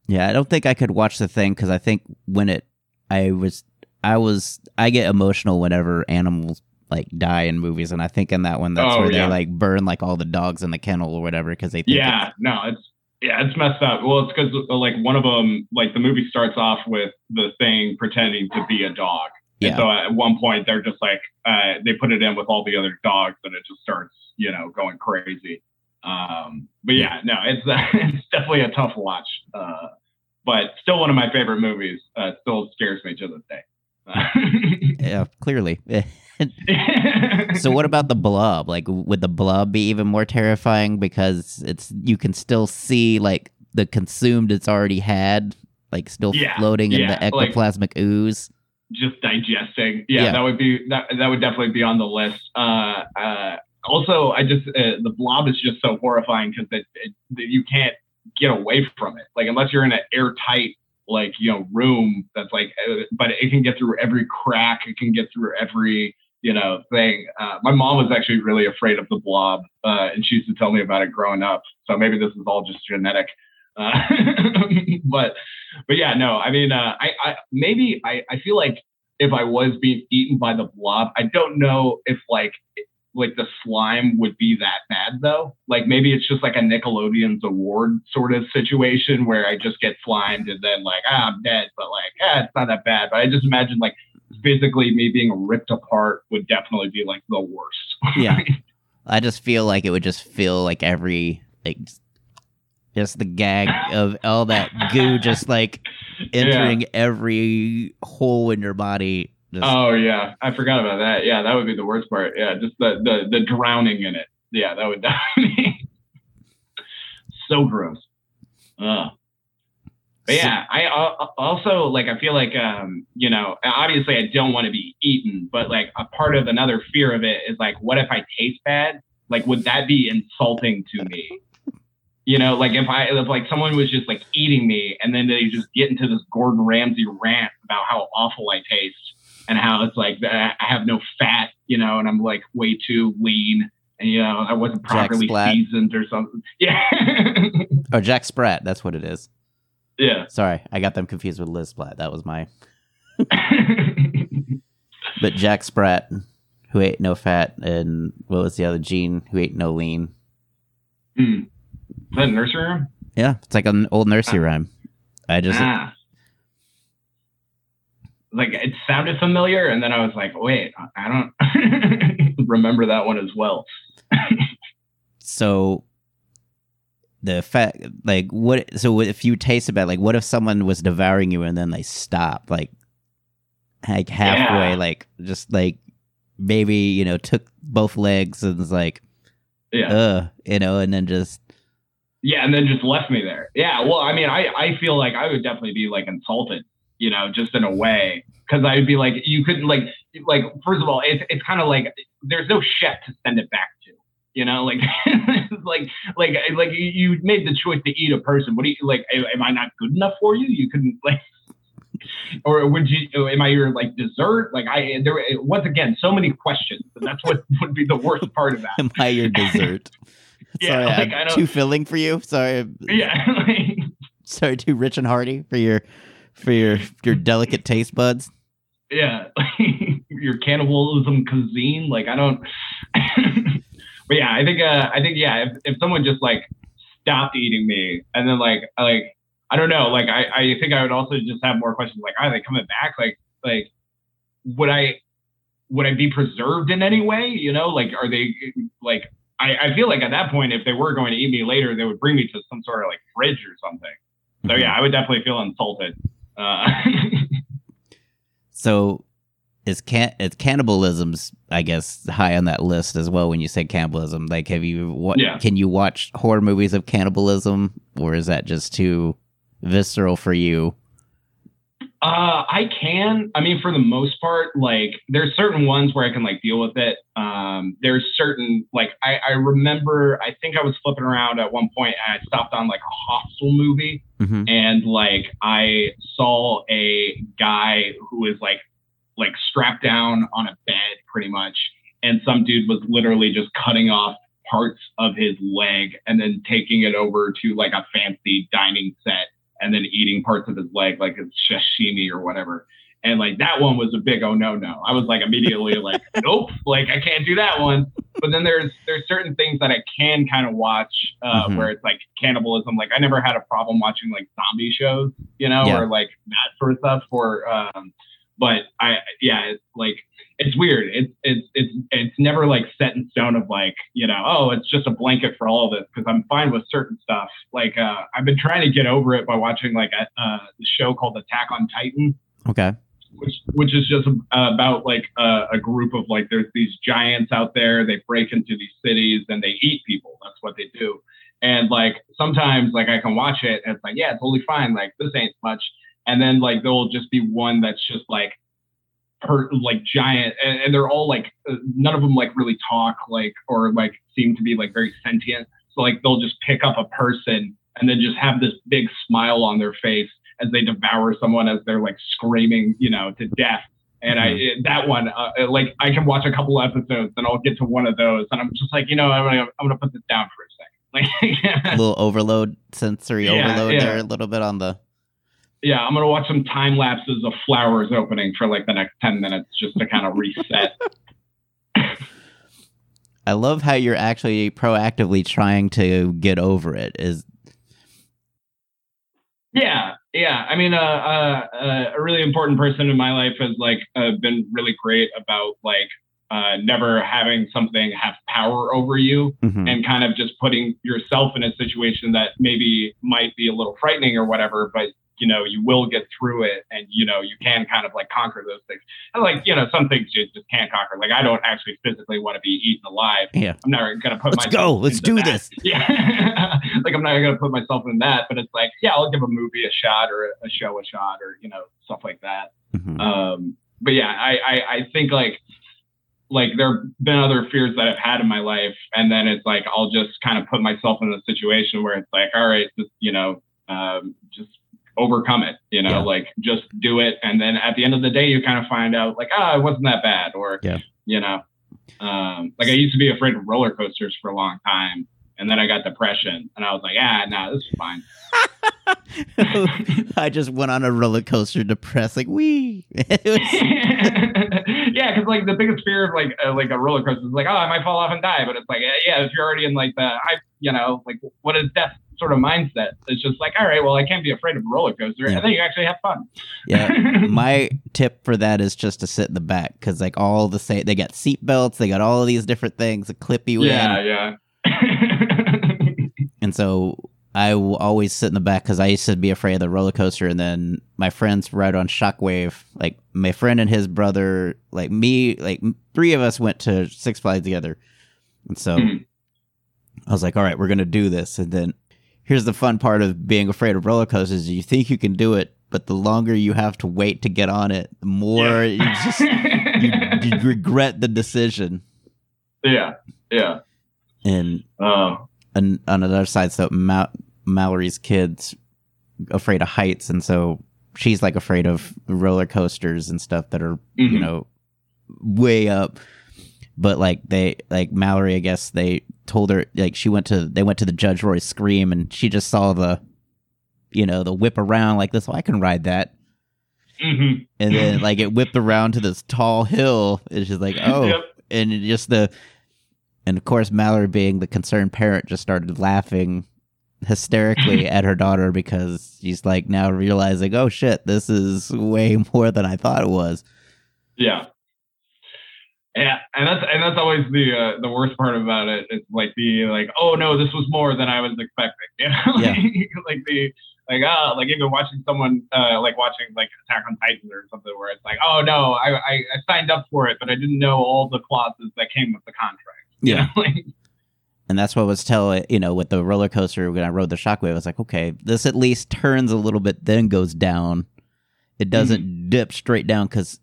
yeah i don't think i could watch the thing because i think when it i was i was i get emotional whenever animals like die in movies and i think in that one that's
Oh,
where
yeah.
they like burn like all the dogs in the kennel or whatever because they think
Yeah, no, it's yeah, it's messed up. Well, it's because like one of them, like the movie starts off with the thing pretending to be a dog.
Yeah.
And so at one point they're just like uh, they put it in with all the other dogs, and it just starts you know going crazy. Um, but yeah, no, it's uh, it's definitely a tough watch. Uh, but still one of my favorite movies. Uh, still scares me to this day.
yeah clearly so what about the blob like would the blob be even more terrifying because it's you can still see like the consumed it's already had like still
Yeah,
floating in
yeah,
the
like-
ectoplasmic ooze
just digesting. Yeah,
Yeah.
that would be that that would definitely be on the list. Uh, uh, also, I just uh, the blob is just so horrifying because that you can't get away from it. Like unless you're in an airtight like you know room that's like, uh, but it can get through every crack. It can get through every you know thing. Uh, my mom was actually really afraid of the blob, uh, and she used to tell me about it growing up. So maybe this is all just genetic. Uh, but but yeah, no, I mean, uh, I, I maybe I, I feel like if I was being eaten by the blob, I don't know if like like the slime would be that bad though. Like maybe it's just like a Nickelodeon's award sort of situation where I just get slimed and then like ah, I'm dead, but like ah, it's not that bad. But I just imagine like physically me being ripped apart would definitely be like the worst.
Yeah. I just feel like it would just feel like every like just the gag of all that goo just like entering every hole in your body. Just,
Oh yeah, I forgot about that. Yeah, that would be the worst part. Yeah, just the the the drowning in it. Yeah, that would definitely so gross. Ugh. But yeah, I also like. I feel like um, you know, obviously I don't want to be eaten, but like a part of another fear of it is like, what if I taste bad? Like, would that be insulting to me? You know, like if I if like someone was just like eating me and then they just get into this Gordon Ramsay rant about how awful I taste and how it's like I have no fat, you know, and I'm like way too lean and you know I wasn't properly seasoned or something. Yeah.
oh, Jack Sprat, that's what it is.
yeah.
Sorry, I got them confused with Liz Splat. That was my but Jack Sprat who ate no fat and what was the other Gene who ate no lean.
Hmm. Is that nursery room?
Yeah, it's like an old nursery rhyme. I just
ah. Like it sounded familiar, and then I was like, "Wait, I don't remember that one as well."
so the fact like what so if you taste about like what if someone was devouring you and then they stopped like like halfway
Yeah.
like just like maybe you know took both legs and was like
Yeah,
uh you know and then just
yeah, and then just left me there. Yeah, well, I mean, I I feel like I would definitely be like insulted, you know, just in a way, because I would be like, you couldn't like like first of all, it's it's kind of like there's no chef to send it back to. You know, like, like, like, like you- made the choice to eat a person. What do you like? Am am I not good enough for you? You couldn't like, or would you? Oh, am I your like dessert? Like, I there once again, so many questions. And that's what would be the worst part of that.
am i your dessert
Yeah,
sorry
like, I
I'm too filling for you sorry
Yeah, like,
sorry too rich and hearty for your for your your delicate taste buds
yeah, your cannibalism cuisine. Like, I don't. but yeah, I think. Uh, I think yeah. If, if someone just like stopped eating me and then like like I don't know. Like I I think I would also just have more questions. Like, are they coming back? Like like would I would I be preserved in any way? You know, like are they like I, I feel like at that point, if they were going to eat me later, they would bring me to some sort of like fridge or something. So yeah, I would definitely feel insulted. Uh,
So is can is cannibalism's I guess high on that list as well when you say cannibalism. Like have you what
Yeah.
can you watch horror movies of cannibalism or is that just too visceral for you?
Uh, I can. I mean, for the most part, like there's certain ones where I can like deal with it. Um, there's certain like I, I remember. I think I was flipping around at one point and I stopped on like a Hostel movie
Mm-hmm.
and like I saw a guy who was like like strapped down on a bed pretty much, and some dude was literally just cutting off parts of his leg and then taking it over to like a fancy dining set and then eating parts of his leg like it's sashimi or whatever. And like that one was a big oh no no. I was like immediately like nope, like I can't do that one. But then there's there's certain things that I can kind of watch uh,
Mhm.
where it's like cannibalism. Like I never had a problem watching like zombie shows, you know,
Yeah.
or like that sort of stuff. Or um, but I yeah, it's like it's weird. It's it's it's it's never like set in stone of like you know oh it's just a blanket for all of this because I'm fine with certain stuff. Like uh, I've been trying to get over it by watching like a uh, the show called Attack on Titan
Okay.
which which is just about like uh, a group of like there's these giants out there they break into these cities and they eat people that's what they do and like sometimes like i can watch it and it's like yeah it's totally fine like this ain't much and then like there will just be one that's just like per like giant, and, and they're all like uh, none of them like really talk like or like seem to be like very sentient. So like they'll just pick up a person and then just have this big smile on their face as they devour someone as they're like screaming, you know, to death. And I it, that one, uh, like I can watch a couple episodes and I'll get to one of those and I'm just like, you know, I'm gonna I'm gonna put this down for a second. like A
little overload, sensory
Yeah,
overload
yeah.
there, a little bit on the.
Yeah, I'm gonna watch some time lapses of flowers opening for like the next ten minutes just to kind of reset.
I love how you're actually proactively trying to get over it. Is
Yeah, yeah. I mean, uh, uh, uh, a really important person in my life has like uh, been really great about like uh, never having something have power over you
Mhm.
and kind of just putting yourself in a situation that maybe might be a little frightening or whatever, but you know you will get through it and you know you can kind of like conquer those things. And like you know some things you just can't conquer. Like I don't actually physically want to be eaten alive.
Yeah.
I'm not gonna put
Let's
myself
go. Let's do
that.
this.
Yeah. like I'm not gonna put myself in that, but it's like, yeah, I'll give a movie a shot or a show a shot or, you know, stuff like that.
Mhm.
Um, but yeah, I, I, I think like, like there have been other fears that I've had in my life. And then it's like, I'll just kind of put myself in a situation where it's like, all right, just, you know, um, just overcome it, you know,
Yeah.
like just do it. And then at the end of the day, you kind of find out like, ah, it wasn't that bad or,
Yeah.
you know, um, like I used to be afraid of roller coasters for a long time. And then I got depression and I was like, ah, nah, this is fine.
I just went on a roller coaster, depressed, like we.
Yeah, because like the biggest fear of like uh, like a roller coaster is like, oh, I might fall off and die. But it's like, uh, yeah, if you're already in like the, I, you know, like what is death sort of mindset? It's just like, all right, well, I can't be afraid of a roller coaster,
Yeah.
and then you actually have fun.
yeah, my tip for that is just to sit in the back because like all the same, they got seat belts, they got all of these different things a clip you
yeah,
in,
yeah.
and so I will always sit in the back because I used to be afraid of the roller coaster, and then my friends ride on Shockwave. Like my friend and his brother, like me, like three of us went to Six Flags together, and so
Mhm.
I was like, "All right, we're gonna do this." And then here's the fun part of being afraid of roller coasters: you think you can do it, but the longer you have to wait to get on it, the more you just you, you regret the decision.
yeah, yeah.
And
Oh,
on, on another side, so Ma- Mallory's kids afraid of heights, and so she's like afraid of roller coasters and stuff that are you
Mhm.
know way up. But like they like Mallory, I guess they told her like she went to they went to the Judge Roy Scream, and she just saw the you know the whip around like this. Oh, I can ride that.
Mhm.
And then like it whipped around to this tall hill. It's just like oh,
Yep.
and it just the and of course Mallory being the concerned parent just started laughing hysterically at her daughter because she's like now realizing oh shit this is way more than I thought it was
Yeah. Yeah, and that's and that's always the uh, the worst part about it. It's like the like, oh no, this was more than I was expecting. You know,
Yeah.
like the like ah, like even watching someone uh, like watching like Attack on Titan or something where it's like, oh no, I, I I signed up for it, but I didn't know all the clauses that came with the contract. You
Yeah.
know, like,
and that's what was telling you know with the roller coaster when I rode the shockwave I was like okay this at least turns a little bit then goes down it doesn't dip straight down because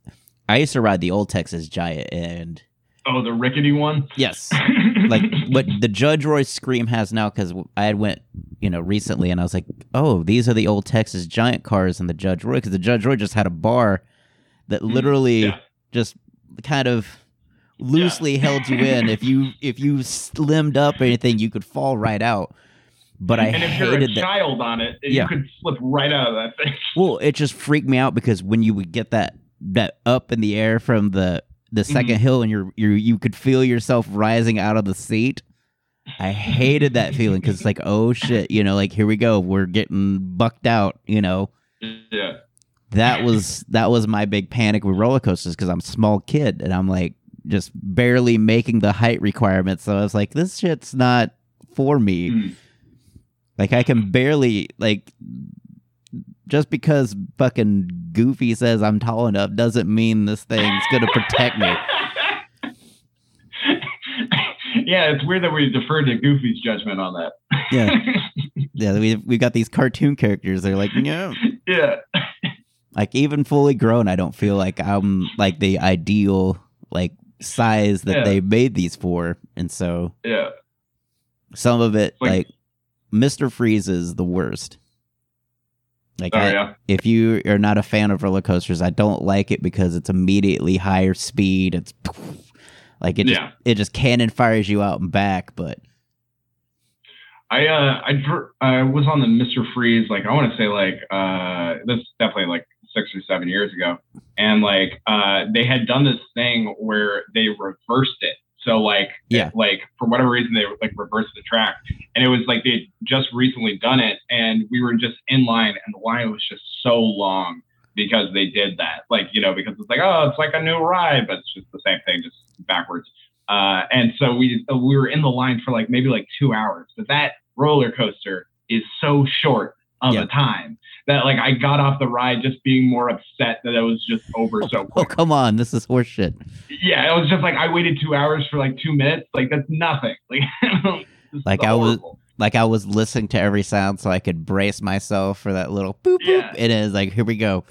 I used to ride the old Texas Giant and
oh, the rickety one.
yes like what the Judge Roy Scream has now because I had went you know recently and I was like oh these are the old Texas Giant cars and the Judge Roy because the Judge Roy just had a bar that literally
Mm, yeah.
just kind of loosely held you in if you if you slimmed up or anything you could fall right out but I
and if you're a
hated that
child on it,
Yeah.
you could slip right out of that thing.
well it just freaked me out because when you would get that that up in the air from the the 2nd
Mhm.
hill and you're you you could feel yourself rising out of the seat I hated that feeling because it's like, oh shit, you know, like here we go, we're getting bucked out, you know.
Yeah.
That was that was my big panic with roller coasters because I'm a small kid and I'm like just barely making the height requirements. So I was like, this shit's not for me.
Mm.
Like I can barely like just because fucking Goofy says I'm tall enough doesn't mean this thing's gonna protect me.
yeah, it's weird that we defer to Goofy's judgment on that.
Yeah. Yeah, we we got these cartoon characters. They're like, no.
yeah.
Like even fully grown, I don't feel like I'm like the ideal like size that
Yeah.
they made these for, and so
Yeah.
some of it
Like-
like Mister Freeze is the worst. Like
Oh
I-
yeah.
if you are not a fan of roller coasters, I don't like it because it's immediately higher speed. It's like it just
Yeah.
it just cannon fires you out and back. But
I uh I dr- I was on the Mr. Freeze like I want to say like uh this is definitely like six or seven years ago, and like uh they had done this thing where they reversed it. So like
Yeah.
like for whatever reason they like reversed the track, and it was like they just recently done it, and we were just in line, and the line was just so long because they did that. Like you know because it's like oh it's like a new ride, but it's just the same thing just backwards. Uh, and so we we were in the line for like maybe like two hours, but that roller coaster is so short of
Yeah.
a time that like I got off the ride just being more upset that it was just over so
oh come on, this is horseshit.
Yeah, it was just like I waited two hours for like two minutes. Like that's nothing. Like
Like, I was- Like I was listening to every sound so I could brace myself for that little boop boop. It is like here we go.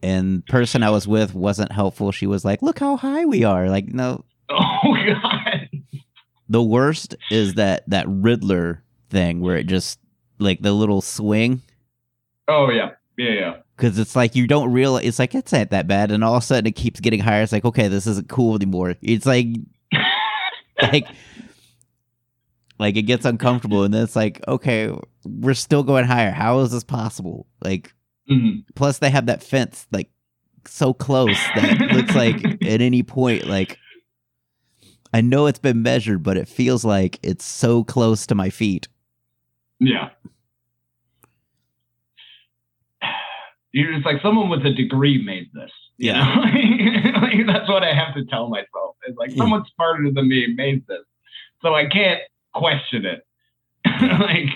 And person I was with wasn't helpful. She was like, "Look how high we are." Like no,
oh god.
the worst is that that Riddler thing where it just like the little swing
Oh yeah. Yeah yeah.
because it's like you don't realize it's like it's not that bad, and all of a sudden it keeps getting higher. It's like okay, this isn't cool anymore. It's like like like it gets uncomfortable, and then it's like okay, we're still going higher. How is this possible? Like
Mhm.
plus they have that fence like so close that it looks like at any point like I know it's been measured, but it feels like it's so close to my feet.
Yeah. You're just like someone with a degree made this.
Yeah.
like, that's what I have to tell myself. It's like
Yeah.
someone smarter than me made this. So I can't question it. like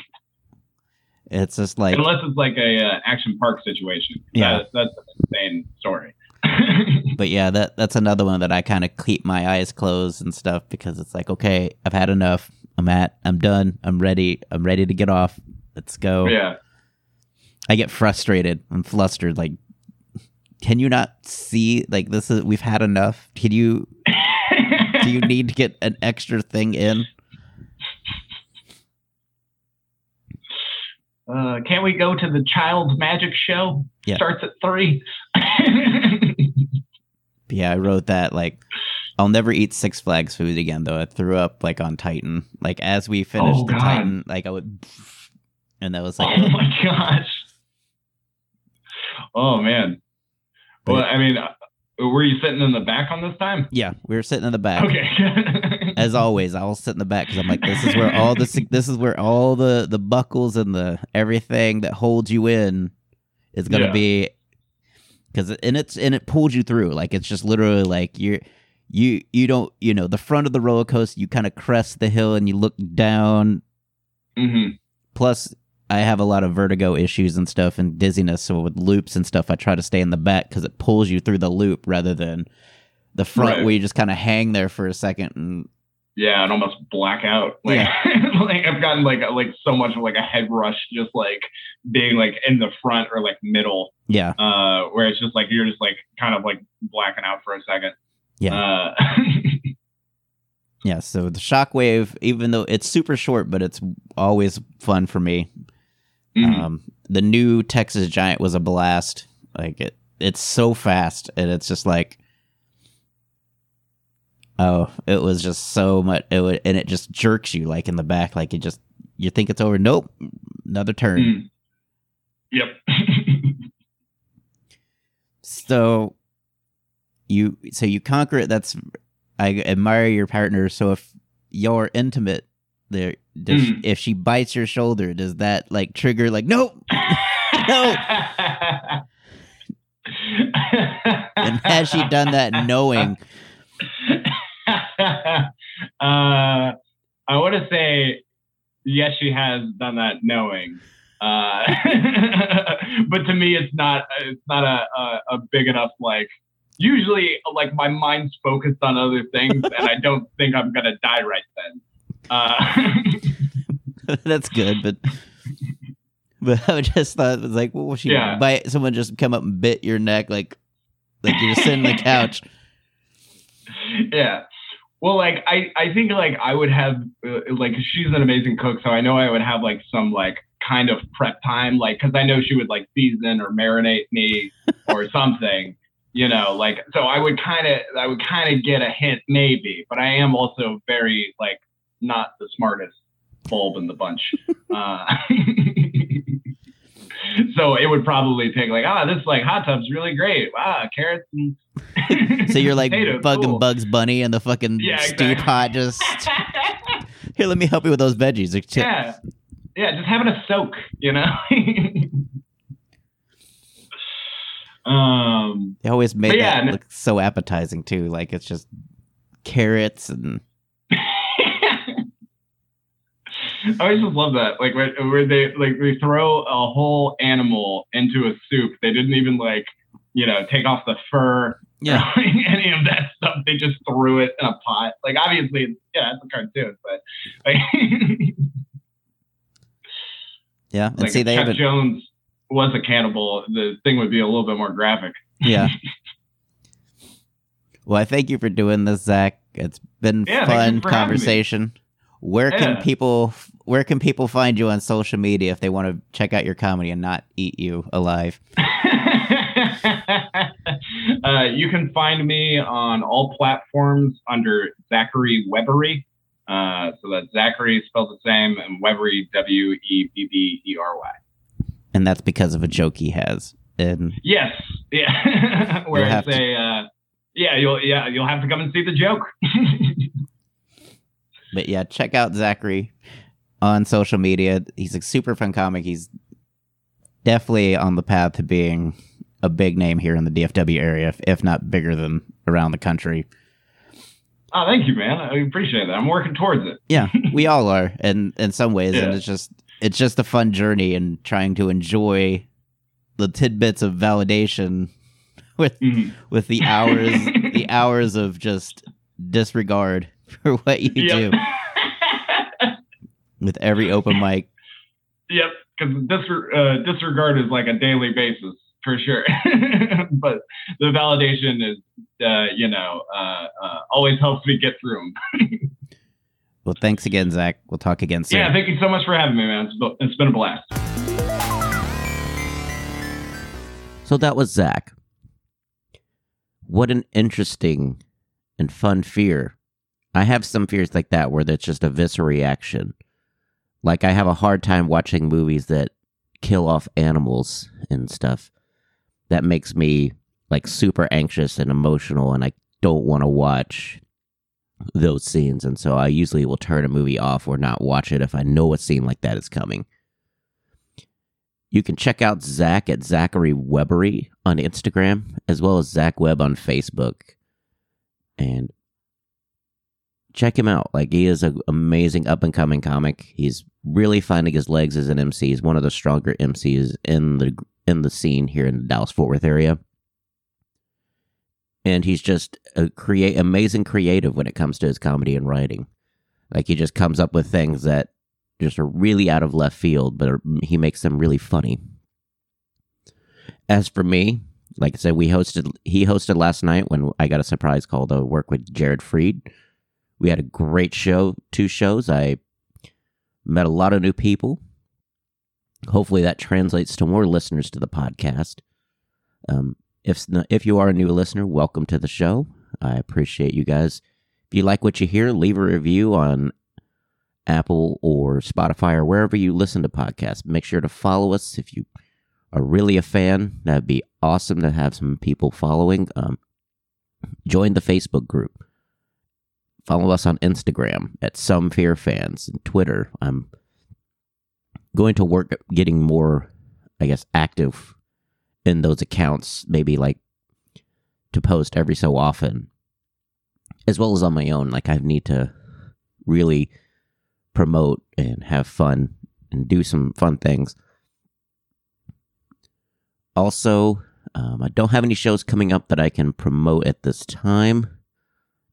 It's just like
unless it's like a uh, action park situation.
Yeah.
That, that's an insane story.
but yeah, that that's another one that I kind of keep my eyes closed and stuff because it's like, okay, I've had enough. I'm at, I'm done. I'm ready. I'm ready to get off. Let's go.
yeah.
I get frustrated. I'm flustered. Like, can you not see? Like, this is we've had enough. Can you? Do you need to get an extra thing in?
uh, can't we go to the child's magic show?
Yeah.
Starts at three.
Yeah, I wrote that. Like, I'll never eat Six Flags food again. Though I threw up like on Titan. Like as we finished
Oh,
the Titan, like I would, and that was like,
oh my gosh. Oh man.
But-
well, I mean, uh, were you sitting in the back on this time?
yeah, we were sitting in the back.
Okay.
As always, I'll sit in the back because I'm like, this is where all the this is where all the the buckles and the everything that holds you in is gonna
Yeah.
be. Because and it's and it pulls you through. Like it's just literally like you're you you don't you know the front of the roller coaster. You kind of crest the hill and you look down.
hmm
Plus, I have a lot of vertigo issues and stuff and dizziness. So with loops and stuff, I try to stay in the back because it pulls you through the loop rather than the front
Right.
where you just kind of hang there for a second and
Yeah, and almost black out. Like, like I've gotten like like so much of like a head rush, just like being like in the front or like middle,
yeah,
uh, where it's just like you're just like kind of like blacking out for a second.
Yeah.
Uh,
yeah. So the shockwave, even though it's super short, but it's always fun for me.
mhm.
Um, the new Texas Giant was a blast. Like it, it's so fast, and it's just like, oh, it was just so much. It would, and it just jerks you like in the back, like it just you think it's over. Nope, another turn.
Mm. Yep.
So you, so you conquer it. That's I admire your partner. So if you're intimate, there, does
Mm.
if she bites your shoulder, does that like trigger like nope? No. And has she done that knowing?
uh, I want to say yes, she has done that knowing. Uh, but to me, it's not. It's not a, a, a big enough like. Usually, like my mind's focused on other things, and I don't think I'm gonna die right then. Uh,
That's good, but
But I just thought it was like, what was she
Yeah.
bite? Someone just come up and bit your neck, like, like you're just sitting on the couch.
yeah. Well, like I, I think like I would have uh, like she's an amazing cook, so I know I would have like some like kind of prep time, like because I know she would like season or marinate me or something, you know, like so I would kind of I would kind of get a hint maybe, but I am also very like not the smartest bulb in the bunch. uh, so it would probably take like ah this like hot tub's really great wow carrots and
So you're like
potato,
bugging
cool.
Bugs Bunny and the fucking
Yeah,
stew
exactly.
pot. Just here, let me help you with those veggies.
Yeah yeah just having a soak you know um
They always made
yeah,
that look so appetizing too. Like it's just carrots and
I always just love that, like where, where they like they throw a whole animal into a soup. They didn't even like, you know, take off the fur,
yeah.
or any of that stuff. They just threw it in a pot. Like obviously, yeah, it's a cartoon, but like,
Yeah, and
like
see they
Chuck
haven't.
Jones was a cannibal, the thing would be a little bit more graphic.
Yeah. Well, I thank you for doing this, Zac. It's been
Yeah,
fun
for having me.
conversation. Where can people where can people find you on social media if they want to check out your comedy and not eat you alive?
uh, you can find me on all platforms under Zachary Webbery. Uh, so that's Zachary spelled the same and Webbery W E B B E R Y.
And that's because of a joke he has. And
Yes, yeah. Where
You'll
I
have to-
uh, yeah, you'll yeah you'll have to come and see the joke.
but yeah, check out Zachary on social media. He's a super fun comic. He's definitely on the path to being a big name here in the DFW area, if, if not bigger than around the country.
oh, thank you, man. I appreciate that. I'm working towards it.
Yeah, we all are, and in some ways, and it's just it's just a fun journey and trying to enjoy the tidbits of validation with
Mhm.
with the hours the hours of just disregard for what you
Yep.
do with every open mic.
Yep, because disre- uh, disregard is like a daily basis for sure. but the validation is, uh, you know, uh, uh, always helps me get through 'em.
Well, thanks again, Zac. We'll talk again soon.
Yeah, thank you so much for having me, man. It's been a blast.
So that was Zac. What an interesting and fun fear. I have some fears like that where that's just a visceral reaction. Like I have a hard time watching movies that kill off animals and stuff. That makes me like super anxious and emotional and I don't want to watch those scenes and so I usually will turn a movie off or not watch it if I know a scene like that is coming. You can check out Zac at Zachary Webbery on Instagram, as well as Zac Webb on Facebook. And check him out. Like he is an amazing up and coming comic. He's really finding his legs as an MC. He's one of the stronger MCs in the in the scene here in the Dallas Fort Worth area. And he's just a create amazing creative when it comes to his comedy and writing. Like he just comes up with things that just are really out of left field, but are, he makes them really funny. As for me, like I said, we hosted. He hosted last night when I got a surprise call to work with Jared Freed. We had a great show, two shows. I met a lot of new people. Hopefully, that translates to more listeners to the podcast. Um, if if you are a new listener, welcome to the show. I appreciate you guys. If you like what you hear, leave a review on Apple or Spotify or wherever you listen to podcasts. Make sure to follow us if you are really a fan. That'd be awesome to have some people following. Um, join the Facebook group. Follow us on Instagram at Some Fear Fans and Twitter. I'm going to work getting more, I guess, active in those accounts. Maybe like to post every so often, as well as on my own. Like I need to really promote and have fun and do some fun things. Also, um, I don't have any shows coming up that I can promote at this time,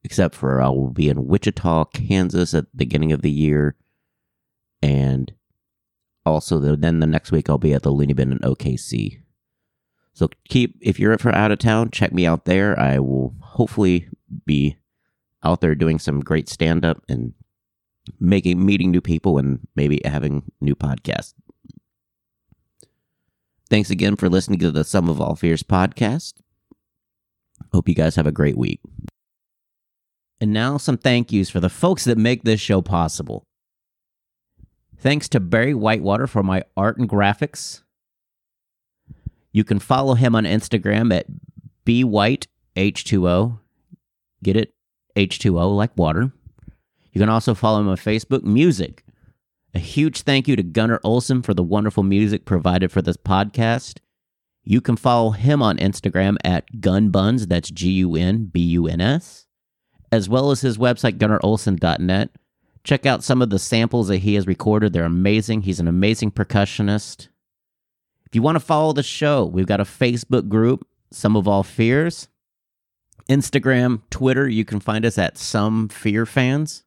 except for I will be in Wichita, Kansas at the beginning of the year, and also the, then the next week I'll be at the Loony Bin in OKC. So keep if you're ever out of town, check me out there. I will hopefully be out there doing some great stand up and making meeting new people and maybe having new podcasts. Thanks again for listening to the Some of All Fears podcast. Hope you guys have a great week. And now some thank yous for the folks that make this show possible. Thanks to Barry Whitewater for my art and graphics. You can follow him on Instagram at bwhiteh2o. Get it? H2O like water. You can also follow him on Facebook Music. A huge thank you to Gunnar Olsen for the wonderful music provided for this podcast. You can follow him on Instagram at gunbuns, that's G U N B U N S, as well as his website, gunnarolsen.net. Check out some of the samples that he has recorded. They're amazing. He's an amazing percussionist. If you want to follow the show, we've got a Facebook group, Some of All Fears. Instagram, Twitter, you can find us at Some Fear Fans.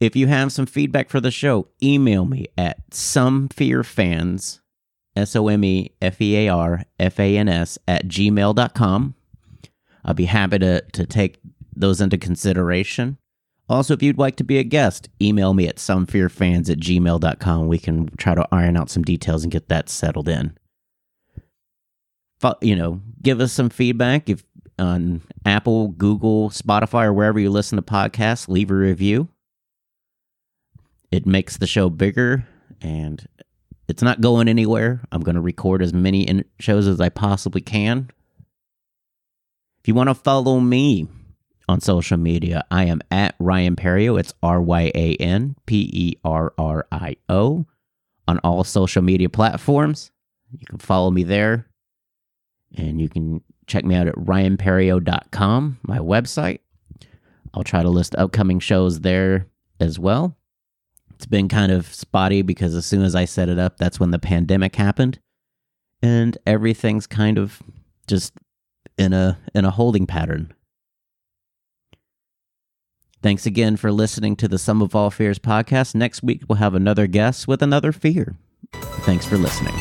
If you have some feedback for the show, email me at somefearfans, S O M E F E A R F A N S, at gmail.com. I'll be happy to, to take those into consideration. Also, if you'd like to be a guest, email me at somefearfans at gmail.com. We can try to iron out some details and get that settled in. You know, give us some feedback if on Apple, Google, Spotify, or wherever you listen to podcasts. Leave a review. It makes the show bigger and it's not going anywhere. I'm going to record as many shows as I possibly can. If you want to follow me on social media, I am at Ryan Perrio. It's R Y A N P E R R I O on all social media platforms. You can follow me there. And you can check me out at ryanperrio.com, my website. I'll try to list upcoming shows there as well. It's been kind of spotty because as soon as I set it up, that's when the pandemic happened. And everything's kind of just in a in a holding pattern. Thanks again for listening to the Some of All Fears podcast. Next week we'll have another guest with another fear. Thanks for listening.